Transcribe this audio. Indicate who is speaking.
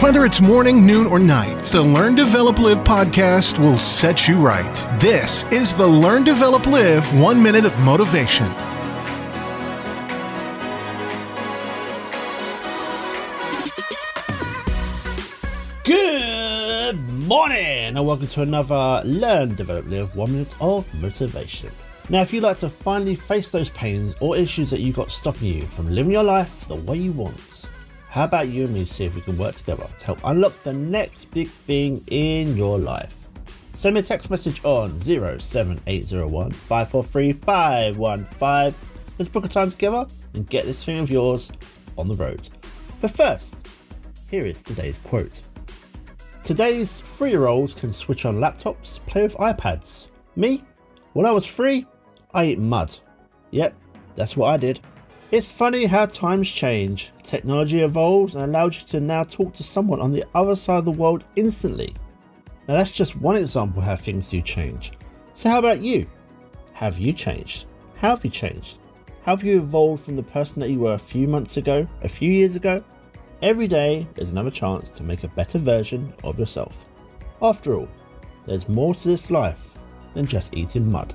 Speaker 1: Whether it's morning, noon, or night, the Learn, Develop, Live podcast will set you right. This is the Learn, Develop, Live One Minute of Motivation.
Speaker 2: Good morning, and welcome to another Learn, Develop, Live One Minute of Motivation. Now, if you'd like to finally face those pains or issues that you've got stopping you from living your life the way you want, how about you and me see if we can work together to help unlock the next big thing in your life? Send me a text message on 07801 543 515. Let's book a time together and get this thing of yours on the road. But first, here is today's quote. Today's three year olds can switch on laptops, play with iPads. Me? When I was three, I ate mud. Yep, that's what I did. It's funny how times change. Technology evolves and allows you to now talk to someone on the other side of the world instantly. Now, that's just one example how things do change. So, how about you? Have you changed? How have you changed? How have you evolved from the person that you were a few months ago, a few years ago? Every day is another chance to make a better version of yourself. After all, there's more to this life than just eating mud.